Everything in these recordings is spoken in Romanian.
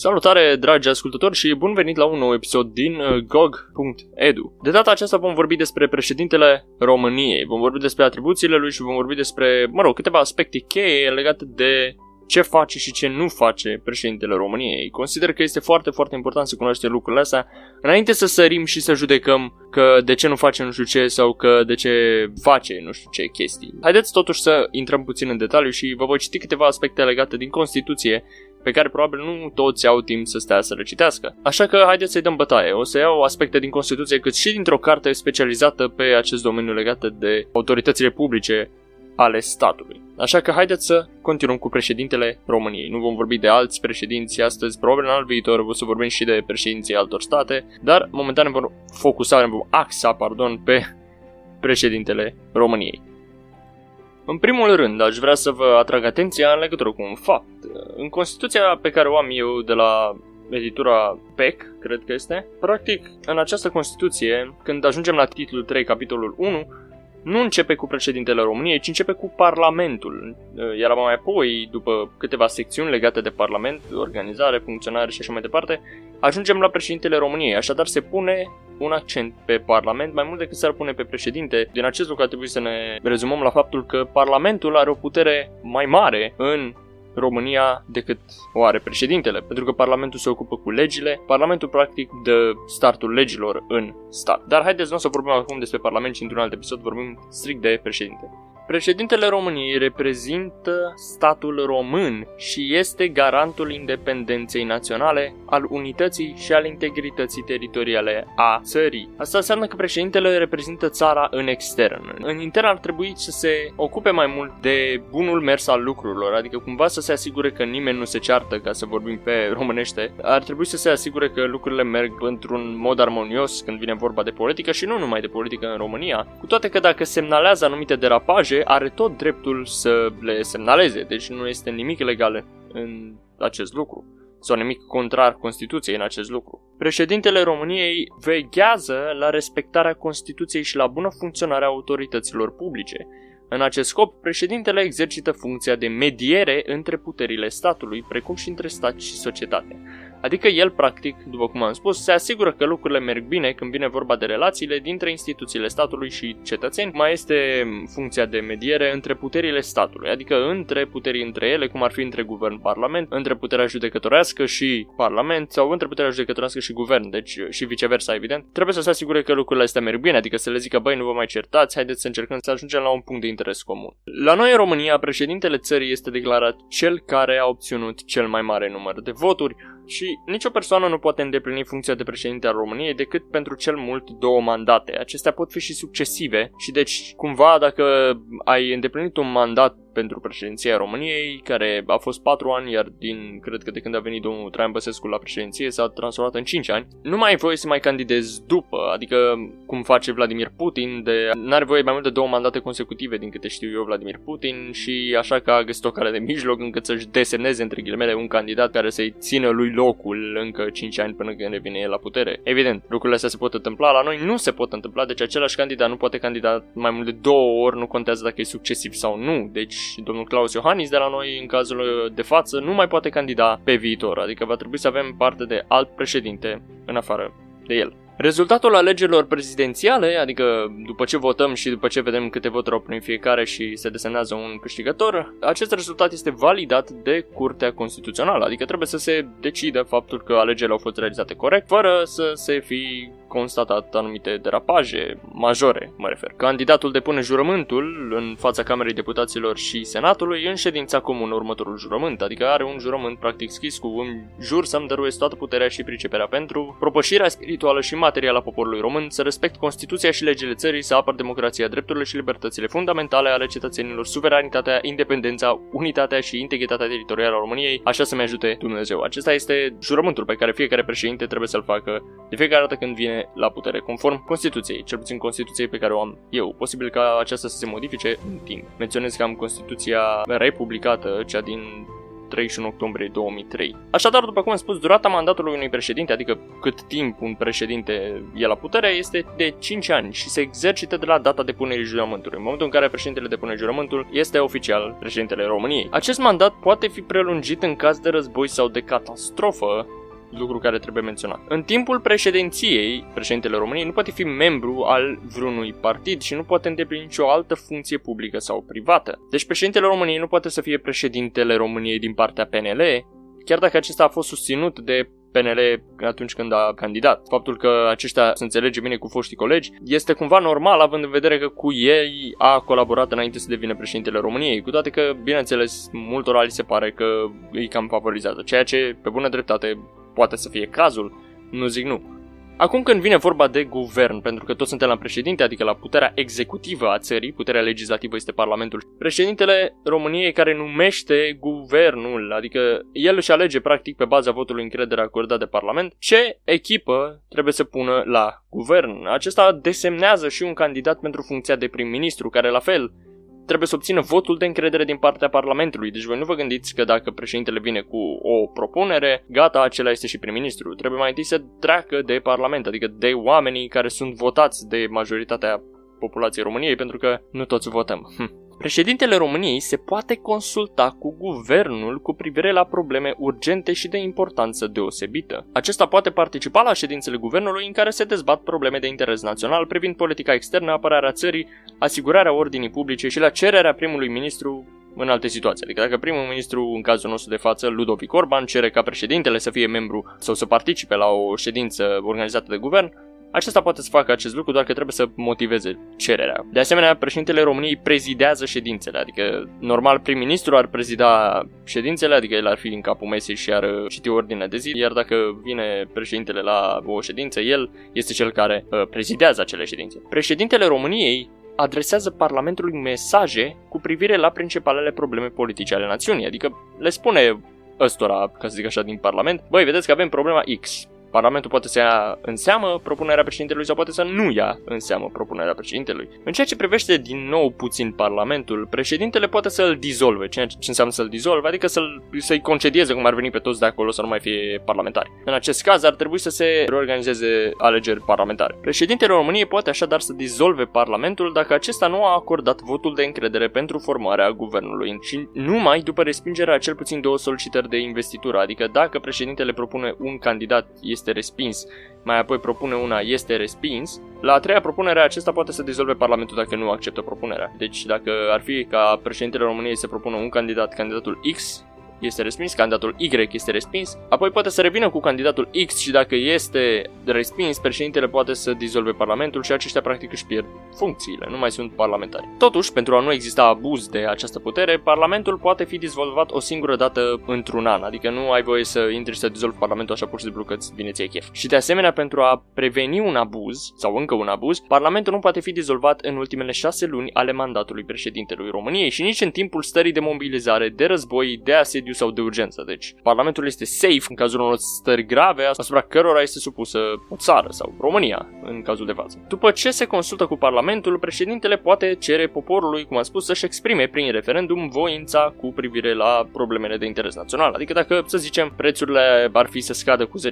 Salutare, dragi ascultători, și bun venit la un nou episod din uh, GOG.edu. De data aceasta vom vorbi despre președintele României, vom vorbi despre atribuțiile lui și vom vorbi despre, mă rog, câteva aspecte cheie legate de ce face și ce nu face președintele României. Consider că este foarte, foarte important să cunoaștem lucrurile astea înainte să sărim și să judecăm că de ce nu face nu știu ce sau că de ce face nu știu ce chestii. Haideți totuși să intrăm puțin în detaliu și vă voi citi câteva aspecte legate din Constituție pe care probabil nu toți au timp să stea să le citească. Așa că haideți să-i dăm bătaie. O să iau aspecte din Constituție cât și dintr-o carte specializată pe acest domeniu legat de autoritățile publice ale statului. Așa că haideți să continuăm cu președintele României. Nu vom vorbi de alți președinți astăzi, probabil în alt viitor o să vorbim și de președinții altor state, dar momentan ne vom focusa, ne vom axa, pardon, pe președintele României. În primul rând, aș vrea să vă atrag atenția în legătură cu un fapt. În Constituția pe care o am eu de la editura PEC, cred că este, practic, în această Constituție, când ajungem la titlul 3, capitolul 1, nu începe cu președintele României, ci începe cu Parlamentul. Iar mai apoi, după câteva secțiuni legate de Parlament, organizare, funcționare și așa mai departe, ajungem la președintele României. Așadar se pune un accent pe Parlament mai mult decât s-ar pune pe președinte. Din acest lucru ar trebui să ne rezumăm la faptul că Parlamentul are o putere mai mare în România decât o are președintele, pentru că Parlamentul se ocupă cu legile, Parlamentul practic dă startul legilor în stat. Dar haideți nu să vorbim acum despre Parlament și într-un alt episod vorbim strict de președinte. Președintele României reprezintă statul român și este garantul independenței naționale, al unității și al integrității teritoriale a țării. Asta înseamnă că președintele reprezintă țara în extern. În intern ar trebui să se ocupe mai mult de bunul mers al lucrurilor, adică cumva să se asigure că nimeni nu se ceartă, ca să vorbim pe românește. Ar trebui să se asigure că lucrurile merg într-un mod armonios când vine vorba de politică și nu numai de politică în România, cu toate că dacă semnalează anumite derapaje, are tot dreptul să le semnaleze, deci nu este nimic legal în acest lucru sau nimic contrar Constituției în acest lucru. Președintele României veghează la respectarea Constituției și la bună funcționare a autorităților publice. În acest scop, președintele exercită funcția de mediere între puterile statului, precum și între stat și societate. Adică el, practic, după cum am spus, se asigură că lucrurile merg bine când vine vorba de relațiile dintre instituțiile statului și cetățeni. Mai este funcția de mediere între puterile statului, adică între puterii între ele, cum ar fi între guvern-parlament, între puterea judecătorească și parlament sau între puterea judecătorească și guvern, deci și viceversa, evident. Trebuie să se asigure că lucrurile astea merg bine, adică să le zică, băi, nu vă mai certați, haideți să încercăm să ajungem la un punct de interes comun. La noi în România, președintele țării este declarat cel care a obținut cel mai mare număr de voturi, și nicio persoană nu poate îndeplini funcția de președinte al României decât pentru cel mult două mandate. Acestea pot fi și succesive și deci cumva dacă ai îndeplinit un mandat pentru președinția României, care a fost 4 ani, iar din, cred că de când a venit domnul Traian Băsescu la președinție, s-a transformat în 5 ani. Nu mai ai voie să mai candidezi după, adică cum face Vladimir Putin, de n-are voie mai mult de două mandate consecutive, din câte știu eu, Vladimir Putin, și așa că a găsit o cale de mijloc încât să-și desemneze, între ghilimele, un candidat care să-i țină lui locul încă 5 ani până când revine el la putere. Evident, lucrurile astea se pot întâmpla, la noi nu se pot întâmpla, deci același candidat nu poate candida mai mult de două ori, nu contează dacă e succesiv sau nu, deci și domnul Claus Iohannis de la noi, în cazul de față, nu mai poate candida pe viitor, adică va trebui să avem parte de alt președinte în afară de el. Rezultatul alegerilor prezidențiale, adică după ce votăm și după ce vedem câte voturi au prin fiecare și se desemnează un câștigător, acest rezultat este validat de Curtea Constituțională, adică trebuie să se decide faptul că alegerile au fost realizate corect, fără să se fi constatat anumite derapaje majore, mă refer. Candidatul depune jurământul în fața Camerei Deputaților și Senatului în ședința comună următorul jurământ, adică are un jurământ practic scris cu un jur să-mi dăruiesc toată puterea și priceperea pentru propășirea spirituală și materială a poporului român, să respect Constituția și legile țării, să apăr democrația, drepturile și libertățile fundamentale ale cetățenilor, suveranitatea, independența, unitatea și integritatea teritorială a României, așa să-mi ajute Dumnezeu. Acesta este jurământul pe care fiecare președinte trebuie să-l facă de fiecare dată când vine la putere, conform Constituției, cel puțin Constituției pe care o am eu. Posibil ca aceasta să se modifice în timp. Menționez că am Constituția republicată, cea din 31 octombrie 2003. Așadar, după cum am spus, durata mandatului unui președinte, adică cât timp un președinte e la putere, este de 5 ani și se exercită de la data depunerii jurământului. În momentul în care președintele depune jurământul, este oficial președintele României. Acest mandat poate fi prelungit în caz de război sau de catastrofă, lucru care trebuie menționat. În timpul președinției, președintele României nu poate fi membru al vreunui partid și nu poate îndeplini nicio altă funcție publică sau privată. Deci președintele României nu poate să fie președintele României din partea PNL, chiar dacă acesta a fost susținut de PNL atunci când a candidat. Faptul că aceștia se înțelege bine cu foștii colegi este cumva normal având în vedere că cu ei a colaborat înainte să devină președintele României, cu toate că, bineînțeles, multora li se pare că îi cam favorizează, ceea ce, pe bună dreptate, poate să fie cazul, nu zic nu. Acum când vine vorba de guvern, pentru că toți suntem la președinte, adică la puterea executivă a țării, puterea legislativă este Parlamentul, președintele României care numește guvernul, adică el își alege practic pe baza votului încredere acordat de Parlament ce echipă trebuie să pună la guvern. Acesta desemnează și un candidat pentru funcția de prim-ministru, care la fel trebuie să obțină votul de încredere din partea Parlamentului. Deci voi nu vă gândiți că dacă președintele vine cu o propunere, gata, acela este și prim-ministru. Trebuie mai întâi să treacă de Parlament, adică de oamenii care sunt votați de majoritatea populației României, pentru că nu toți votăm. Hm. Președintele României se poate consulta cu guvernul cu privire la probleme urgente și de importanță deosebită. Acesta poate participa la ședințele guvernului în care se dezbat probleme de interes național privind politica externă, apărarea țării, asigurarea ordinii publice și la cererea primului ministru în alte situații. Adică dacă primul ministru, în cazul nostru de față, Ludovic Orban, cere ca președintele să fie membru sau să participe la o ședință organizată de guvern, acesta poate să facă acest lucru, doar că trebuie să motiveze cererea. De asemenea, președintele României prezidează ședințele, adică normal prim-ministru ar prezida ședințele, adică el ar fi în capul mesei și ar citi ordinea de zi, iar dacă vine președintele la o ședință, el este cel care uh, prezidează acele ședințe. Președintele României adresează Parlamentului mesaje cu privire la principalele probleme politice ale națiunii, adică le spune ăstora, ca să zic așa, din Parlament, băi, vedeți că avem problema X, Parlamentul poate să ia în seamă propunerea președintelui sau poate să nu ia în seamă propunerea președintelui. În ceea ce privește din nou puțin Parlamentul, președintele poate să-l dizolve. Ce înseamnă să-l dizolve? Adică să-l, să-i concedieze cum ar veni pe toți de acolo să nu mai fie parlamentari. În acest caz ar trebui să se reorganizeze alegeri parlamentare. Președintele României poate așadar să dizolve Parlamentul dacă acesta nu a acordat votul de încredere pentru formarea guvernului și numai după respingerea cel puțin două solicitări de investitură, adică dacă președintele propune un candidat este respins, mai apoi propune una, este respins, la a treia propunere acesta poate să dizolve Parlamentul dacă nu acceptă propunerea. Deci dacă ar fi ca președintele României să propună un candidat, candidatul X, este respins, candidatul Y este respins, apoi poate să revină cu candidatul X și dacă este respins, președintele poate să dizolve Parlamentul și aceștia practic își pierd funcțiile, nu mai sunt parlamentari. Totuși, pentru a nu exista abuz de această putere, Parlamentul poate fi dizolvat o singură dată într-un an, adică nu ai voie să intri și să dizolvi Parlamentul așa pur și simplu că îți vine ție chef. Și de asemenea, pentru a preveni un abuz, sau încă un abuz, Parlamentul nu poate fi dizolvat în ultimele șase luni ale mandatului președintelui României și nici în timpul stării de mobilizare, de război, de asediu mediu sau de urgență. Deci, Parlamentul este safe în cazul unor stări grave asupra cărora este supusă o țară sau România, în cazul de față. După ce se consultă cu Parlamentul, președintele poate cere poporului, cum am spus, să-și exprime prin referendum voința cu privire la problemele de interes național. Adică dacă, să zicem, prețurile ar fi să scadă cu 10%,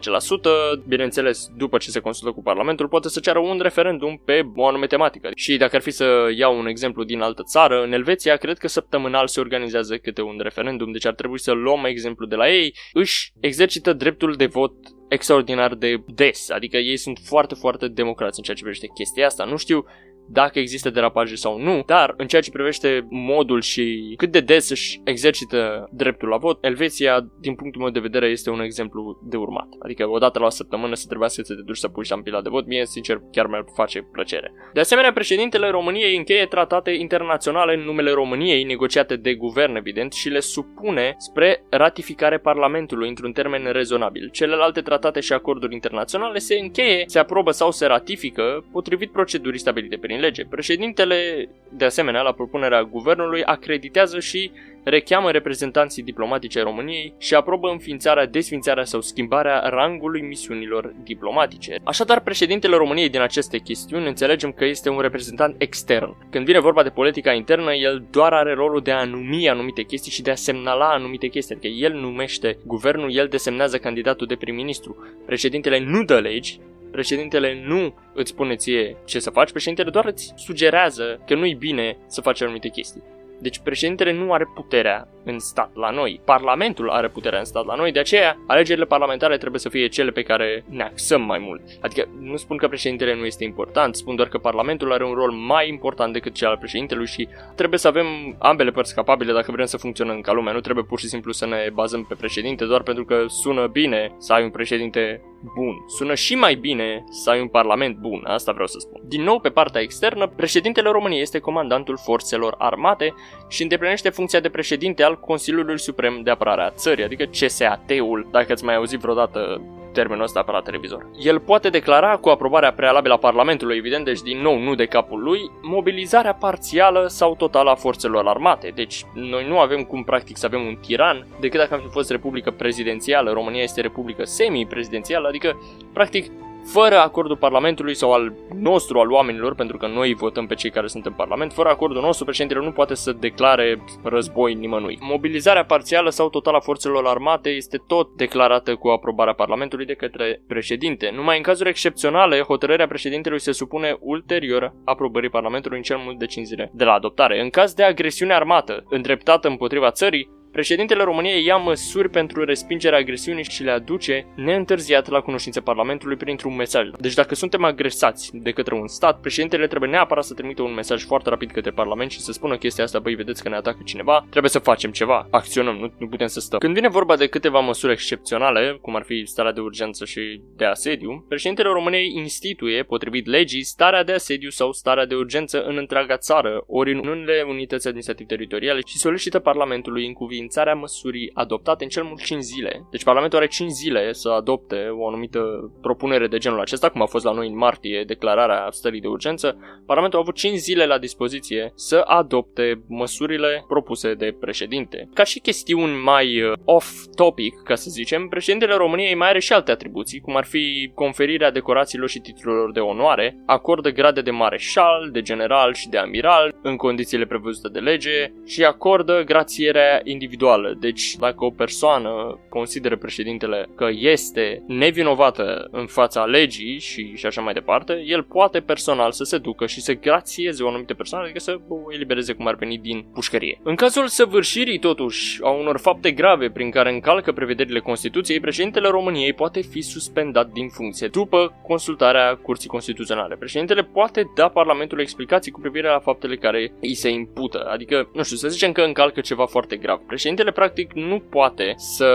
bineînțeles, după ce se consultă cu Parlamentul, poate să ceară un referendum pe o anume tematică. Și dacă ar fi să iau un exemplu din altă țară, în Elveția, cred că săptămânal se organizează câte un referendum, deci ar trebui să luăm exemplu de la ei, își exercită dreptul de vot extraordinar de des, adică ei sunt foarte, foarte democrați în ceea ce privește chestia asta. Nu știu dacă există derapaje sau nu, dar în ceea ce privește modul și cât de des își exercită dreptul la vot, Elveția, din punctul meu de vedere, este un exemplu de urmat. Adică o dată la o săptămână să trebuie să te duci să pui ștampila de vot, mie, sincer, chiar mi-ar face plăcere. De asemenea, președintele României încheie tratate internaționale în numele României, negociate de guvern, evident, și le supune spre ratificare Parlamentului într-un termen rezonabil. Celelalte tratate și acorduri internaționale se încheie, se aprobă sau se ratifică potrivit procedurii stabilite prin prin lege. Președintele, de asemenea, la propunerea guvernului, acreditează și recheamă reprezentanții diplomatice ai României și aprobă înființarea, desfințarea sau schimbarea rangului misiunilor diplomatice. Așadar, președintele României din aceste chestiuni înțelegem că este un reprezentant extern. Când vine vorba de politica internă, el doar are rolul de a numi anumite chestii și de a semnala anumite chestii, adică el numește guvernul, el desemnează candidatul de prim-ministru. Președintele nu dă legi, președintele nu îți spune ție ce să faci, președintele doar îți sugerează că nu-i bine să faci anumite chestii. Deci președintele nu are puterea în stat la noi. Parlamentul are puterea în stat la noi, de aceea alegerile parlamentare trebuie să fie cele pe care ne axăm mai mult. Adică nu spun că președintele nu este important, spun doar că Parlamentul are un rol mai important decât cel al președintelui și trebuie să avem ambele părți capabile dacă vrem să funcționăm ca lumea. Nu trebuie pur și simplu să ne bazăm pe președinte doar pentru că sună bine să ai un președinte bun. Sună și mai bine să ai un parlament bun, asta vreau să spun. Din nou, pe partea externă, președintele României este comandantul forțelor armate și îndeplinește funcția de președinte al Consiliului Suprem de Apărare a Țării, adică CSAT-ul, dacă ați mai auzit vreodată termenul ăsta pe la televizor. El poate declara cu aprobarea prealabilă a Parlamentului, evident, deci din nou nu de capul lui, mobilizarea parțială sau totală a forțelor armate. Deci noi nu avem cum practic să avem un tiran decât dacă am fi fost republică prezidențială. România este republică semi-prezidențială, adică practic fără acordul Parlamentului sau al nostru, al oamenilor, pentru că noi votăm pe cei care sunt în Parlament, fără acordul nostru, președintele nu poate să declare război nimănui. Mobilizarea parțială sau totală a forțelor armate este tot declarată cu aprobarea Parlamentului de către președinte. Numai în cazuri excepționale, hotărârea președintelui se supune ulterior aprobării Parlamentului în cel mult de 5 zile de la adoptare. În caz de agresiune armată îndreptată împotriva țării, Președintele României ia măsuri pentru respingerea agresiunii și le aduce neîntârziat la cunoștință Parlamentului printr-un mesaj. Deci dacă suntem agresați de către un stat, președintele trebuie neapărat să trimită un mesaj foarte rapid către Parlament și să spună chestia asta, băi, vedeți că ne atacă cineva, trebuie să facem ceva, acționăm, nu, nu putem să stăm. Când vine vorba de câteva măsuri excepționale, cum ar fi starea de urgență și de asediu, președintele României instituie, potrivit legii, starea de asediu sau starea de urgență în întreaga țară, ori în unele unități administrative teritoriale și solicită Parlamentului în cuvinte înființarea măsurii adoptate în cel mult 5 zile. Deci Parlamentul are 5 zile să adopte o anumită propunere de genul acesta, cum a fost la noi în martie declararea stării de urgență. Parlamentul a avut 5 zile la dispoziție să adopte măsurile propuse de președinte. Ca și chestiuni mai uh, off-topic, ca să zicem, președintele României mai are și alte atribuții, cum ar fi conferirea decorațiilor și titlurilor de onoare, acordă grade de mareșal, de general și de amiral în condițiile prevăzute de lege și acordă grațierea individuală individuală. Deci, dacă o persoană consideră președintele că este nevinovată în fața legii și, și așa mai departe, el poate personal să se ducă și să grațieze o anumită persoană, adică să o elibereze cum ar veni din pușcărie. În cazul săvârșirii, totuși, a unor fapte grave prin care încalcă prevederile Constituției, președintele României poate fi suspendat din funcție după consultarea Curții Constituționale. Președintele poate da Parlamentului explicații cu privire la faptele care îi se impută, adică, nu știu, să zicem că încalcă ceva foarte grav. Președintele președintele practic nu poate să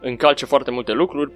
încalce foarte multe lucruri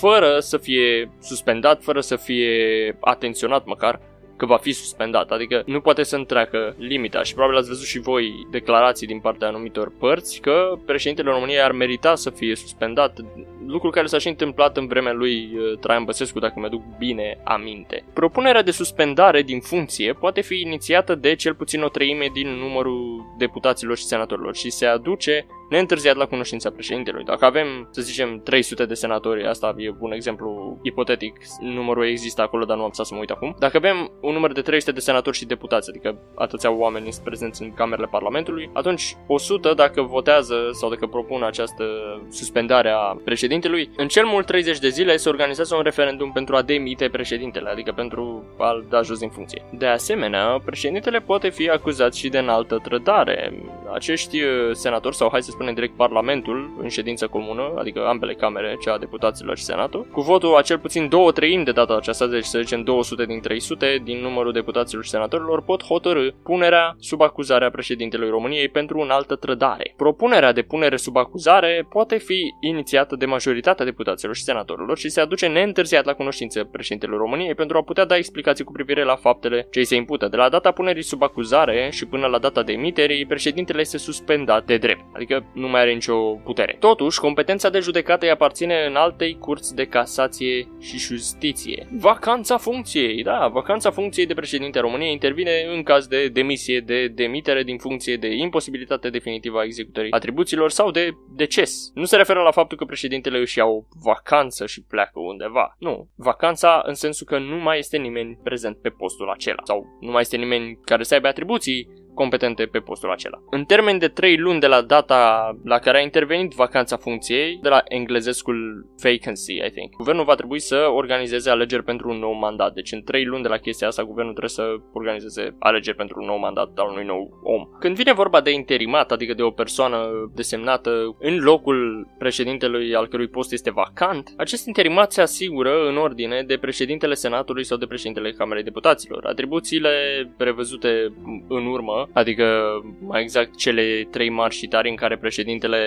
fără să fie suspendat, fără să fie atenționat măcar că va fi suspendat, adică nu poate să întreacă limita. Și probabil ați văzut și voi declarații din partea anumitor părți că președintele României ar merita să fie suspendat, lucru care s-a și întâmplat în vremea lui uh, Traian Băsescu, dacă mi-aduc bine aminte. Propunerea de suspendare din funcție poate fi inițiată de cel puțin o treime din numărul deputaților și senatorilor și se aduce neîntârziat la cunoștința președintelui. Dacă avem, să zicem, 300 de senatori, asta e un exemplu ipotetic, numărul există acolo, dar nu am să mă uit acum. Dacă avem un număr de 300 de senatori și deputați, adică atâția oameni sunt prezenți în camerele Parlamentului, atunci 100 dacă votează sau dacă propun această suspendare a președintelui, în cel mult 30 de zile se organizează un referendum pentru a demite președintele, adică pentru a da jos din funcție. De asemenea, președintele poate fi acuzat și de înaltă trădare. Acești uh, senatori, sau hai să spunem direct Parlamentul, în ședință comună, adică ambele camere, cea a deputaților și Senatul, cu votul a cel puțin două treimi de data aceasta, deci să zicem 200 din 300 din numărul deputaților și senatorilor, pot hotărâ punerea sub acuzare a președintelui României pentru un altă trădare. Propunerea de punere sub acuzare poate fi inițiată de majoritatea deputaților și senatorilor și se aduce neîntârziat la cunoștință președintelui României pentru a putea da explicații cu privire la faptele ce îi se impută. De la data punerii sub acuzare și până la data de emiterii, președintele este suspendat de drept. Adică nu mai are nicio putere. Totuși, competența de judecată îi aparține în altei curți de casație și justiție. Vacanța funcției, da, vacanța funcției de președinte României intervine în caz de demisie, de demitere din funcție, de imposibilitate definitivă a executării atribuțiilor sau de deces. Nu se referă la faptul că președintele își ia o vacanță și pleacă undeva. Nu, vacanța în sensul că nu mai este nimeni prezent pe postul acela sau nu mai este nimeni care să aibă atribuții competente pe postul acela. În termen de 3 luni de la data la care a intervenit vacanța funcției, de la englezescul vacancy, I think, guvernul va trebui să organizeze alegeri pentru un nou mandat. Deci în 3 luni de la chestia asta, guvernul trebuie să organizeze alegeri pentru un nou mandat al unui nou om. Când vine vorba de interimat, adică de o persoană desemnată în locul președintelui al cărui post este vacant, acest interimat se asigură în ordine de președintele Senatului sau de președintele Camerei Deputaților. Atribuțiile prevăzute în urmă adică mai exact cele trei marși și tari în care președintele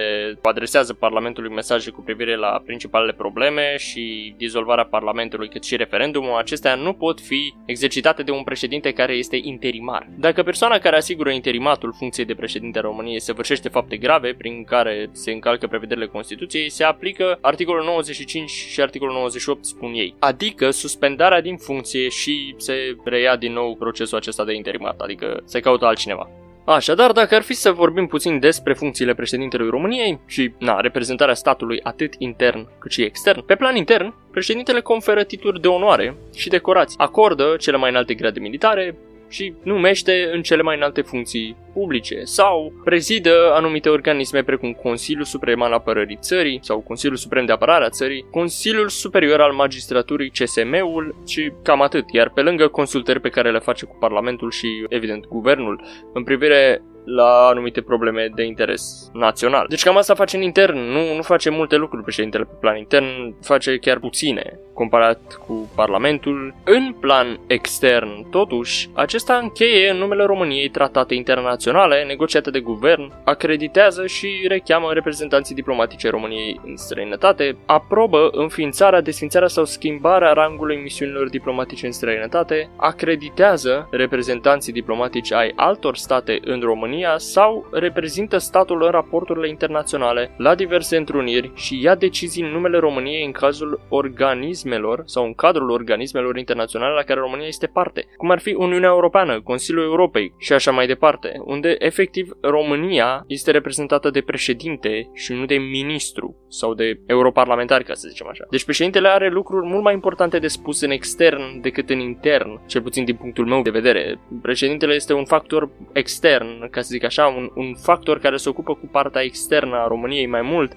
adresează Parlamentului mesaje cu privire la principalele probleme și dizolvarea Parlamentului cât și referendumul, acestea nu pot fi exercitate de un președinte care este interimar. Dacă persoana care asigură interimatul funcției de președinte a României săvârșește fapte grave prin care se încalcă prevederile Constituției, se aplică articolul 95 și articolul 98 spun ei, adică suspendarea din funcție și se reia din nou procesul acesta de interimat, adică se caută altcineva cineva. Așadar, dacă ar fi să vorbim puțin despre funcțiile președintelui României și, na, reprezentarea statului atât intern cât și extern, pe plan intern, președintele conferă titluri de onoare și decorații, acordă cele mai înalte grade militare, și numește în cele mai înalte funcții publice sau prezidă anumite organisme precum Consiliul Suprem al Apărării Țării sau Consiliul Suprem de Apărare a Țării, Consiliul Superior al Magistraturii CSM-ul și cam atât, iar pe lângă consultări pe care le face cu Parlamentul și, evident, Guvernul în privire la anumite probleme de interes național. Deci cam asta face în intern, nu, nu face multe lucruri președintele pe plan intern, face chiar puține comparat cu Parlamentul. În plan extern, totuși, acesta încheie în numele României tratate internaționale negociate de guvern, acreditează și recheamă reprezentanții diplomatice României în străinătate, aprobă înființarea, desfințarea sau schimbarea rangului misiunilor diplomatice în străinătate, acreditează reprezentanții diplomatici ai altor state în România România sau reprezintă statul în raporturile internaționale la diverse întruniri și ia decizii în numele României în cazul organismelor sau în cadrul organismelor internaționale la care România este parte, cum ar fi Uniunea Europeană, Consiliul Europei și așa mai departe, unde efectiv România este reprezentată de președinte și nu de ministru sau de europarlamentar, ca să zicem așa. Deci președintele are lucruri mult mai importante de spus în extern decât în intern, cel puțin din punctul meu de vedere. Președintele este un factor extern, ca să zic așa, un, un factor care se ocupă cu partea externă a României mai mult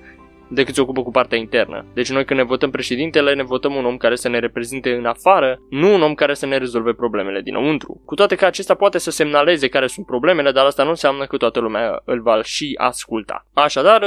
decât se ocupă cu partea internă. Deci noi când ne votăm președintele, ne votăm un om care să ne reprezinte în afară, nu un om care să ne rezolve problemele dinăuntru. Cu toate că acesta poate să semnaleze care sunt problemele, dar asta nu înseamnă că toată lumea îl va și asculta. Așadar,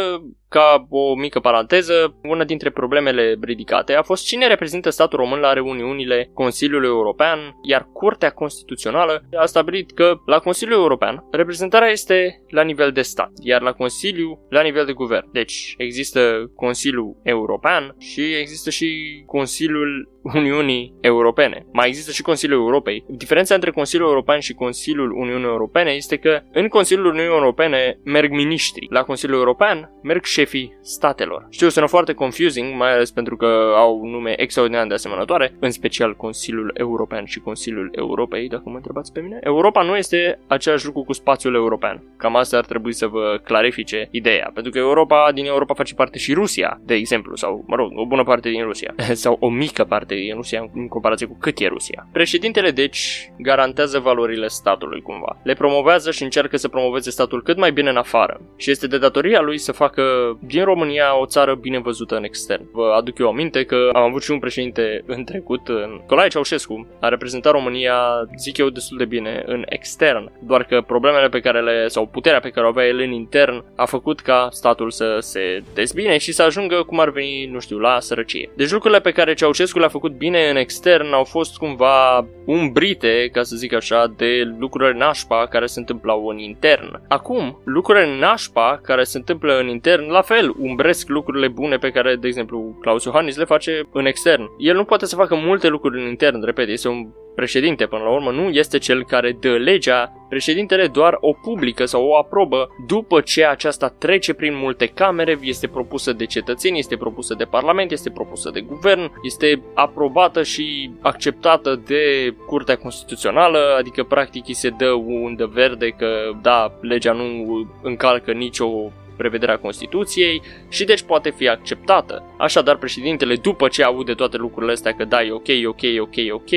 ca o mică paranteză, una dintre problemele ridicate a fost cine reprezintă statul român la reuniunile Consiliului European, iar Curtea Constituțională a stabilit că la Consiliul European reprezentarea este la nivel de stat, iar la Consiliu la nivel de guvern. Deci există Consiliul European și există și Consiliul Uniunii Europene. Mai există și Consiliul Europei. Diferența între Consiliul European și Consiliul Uniunii Europene este că în Consiliul Uniunii Europene merg miniștri. La Consiliul European merg șefii statelor. Știu, sună foarte confusing, mai ales pentru că au nume extraordinar de asemănătoare, în special Consiliul European și Consiliul Europei, dacă mă întrebați pe mine. Europa nu este același lucru cu spațiul european. Cam asta ar trebui să vă clarifice ideea, pentru că Europa, din Europa face parte și Rusia, de exemplu, sau, mă rog, o bună parte din Rusia, sau o mică parte parte din Rusia în comparație cu cât e Rusia. Președintele, deci, garantează valorile statului cumva. Le promovează și încearcă să promoveze statul cât mai bine în afară. Și este de datoria lui să facă din România o țară bine văzută în extern. Vă aduc eu aminte că am avut și un președinte în trecut, Nicolae Ceaușescu, a reprezentat România, zic eu, destul de bine în extern. Doar că problemele pe care le, sau puterea pe care o avea el în intern, a făcut ca statul să se dezbine și să ajungă, cum ar veni, nu știu, la sărăcie. Deci lucrurile pe care Ceaușescu le-a făcut făcut bine în extern au fost cumva umbrite, ca să zic așa, de lucrurile nașpa care se întâmplau în intern. Acum, lucrurile nașpa care se întâmplă în intern, la fel, umbresc lucrurile bune pe care, de exemplu, Claus Iohannis le face în extern. El nu poate să facă multe lucruri în intern, repet, este un președinte până la urmă, nu este cel care dă legea, președintele doar o publică sau o aprobă după ce aceasta trece prin multe camere, este propusă de cetățeni, este propusă de parlament, este propusă de guvern, este aprobată și acceptată de Curtea Constituțională, adică practic îi se dă undă verde că da, legea nu încalcă nicio prevederea Constituției și deci poate fi acceptată. Așadar, președintele, după ce aude toate lucrurile astea că da, e ok, ok, ok, ok,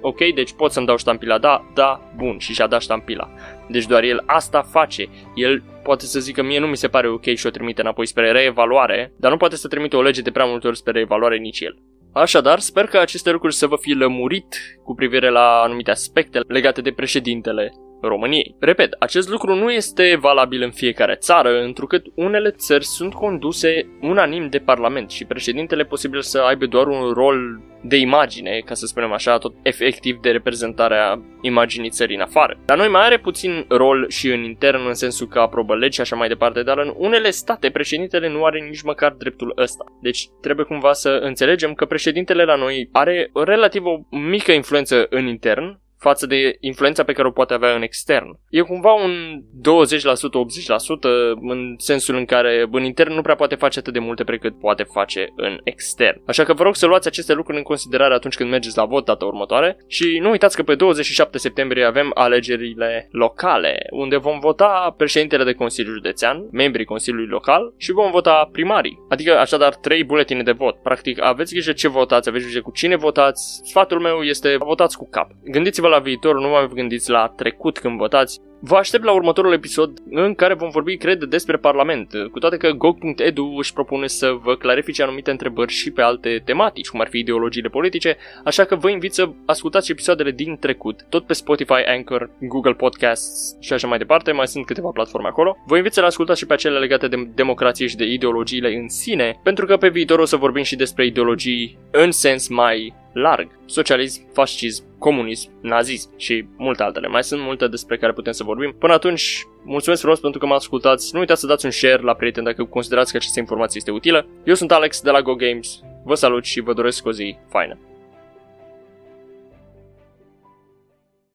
ok, deci pot să-mi dau ștampila, da, da, bun, și și-a dat ștampila. Deci doar el asta face. El poate să zică mie nu mi se pare ok și o trimite înapoi spre reevaluare, dar nu poate să trimite o lege de prea multe ori spre reevaluare nici el. Așadar, sper că aceste lucruri să vă fi lămurit cu privire la anumite aspecte legate de președintele României. Repet, acest lucru nu este valabil în fiecare țară, întrucât unele țări sunt conduse unanim de Parlament și președintele posibil să aibă doar un rol de imagine, ca să spunem așa, tot efectiv de reprezentare a imaginii țării în afară. Dar noi mai are puțin rol și în intern, în sensul că aprobă legi și așa mai departe, dar în unele state președintele nu are nici măcar dreptul ăsta. Deci trebuie cumva să înțelegem că președintele la noi are relativ o mică influență în intern, față de influența pe care o poate avea în extern. E cumva un 20%, 80% în sensul în care în intern nu prea poate face atât de multe precât poate face în extern. Așa că vă rog să luați aceste lucruri în considerare atunci când mergeți la vot data următoare și nu uitați că pe 27 septembrie avem alegerile locale, unde vom vota președintele de Consiliu Județean, membrii Consiliului Local și vom vota primarii. Adică așadar trei buletine de vot. Practic aveți grijă ce votați, aveți grijă cu cine votați. Sfatul meu este votați cu cap. Gândiți-vă la viitor, nu mai vă gândiți la trecut când votați. Vă aștept la următorul episod în care vom vorbi, cred, despre Parlament, cu toate că GOG.edu își propune să vă clarifice anumite întrebări și pe alte tematici, cum ar fi ideologiile politice, așa că vă invit să ascultați episoadele din trecut, tot pe Spotify, Anchor, Google Podcasts și așa mai departe, mai sunt câteva platforme acolo. Vă invit să le ascultați și pe acele legate de democrație și de ideologiile în sine, pentru că pe viitor o să vorbim și despre ideologii în sens mai larg. Socialism, fascism, comunism, nazism și multe altele. Mai sunt multe despre care putem să vorbim. Până atunci, mulțumesc frumos pentru că m-ați ascultat. Nu uitați să dați un share la prieteni dacă considerați că această informație este utilă. Eu sunt Alex de la Go Games. Vă salut și vă doresc o zi faină.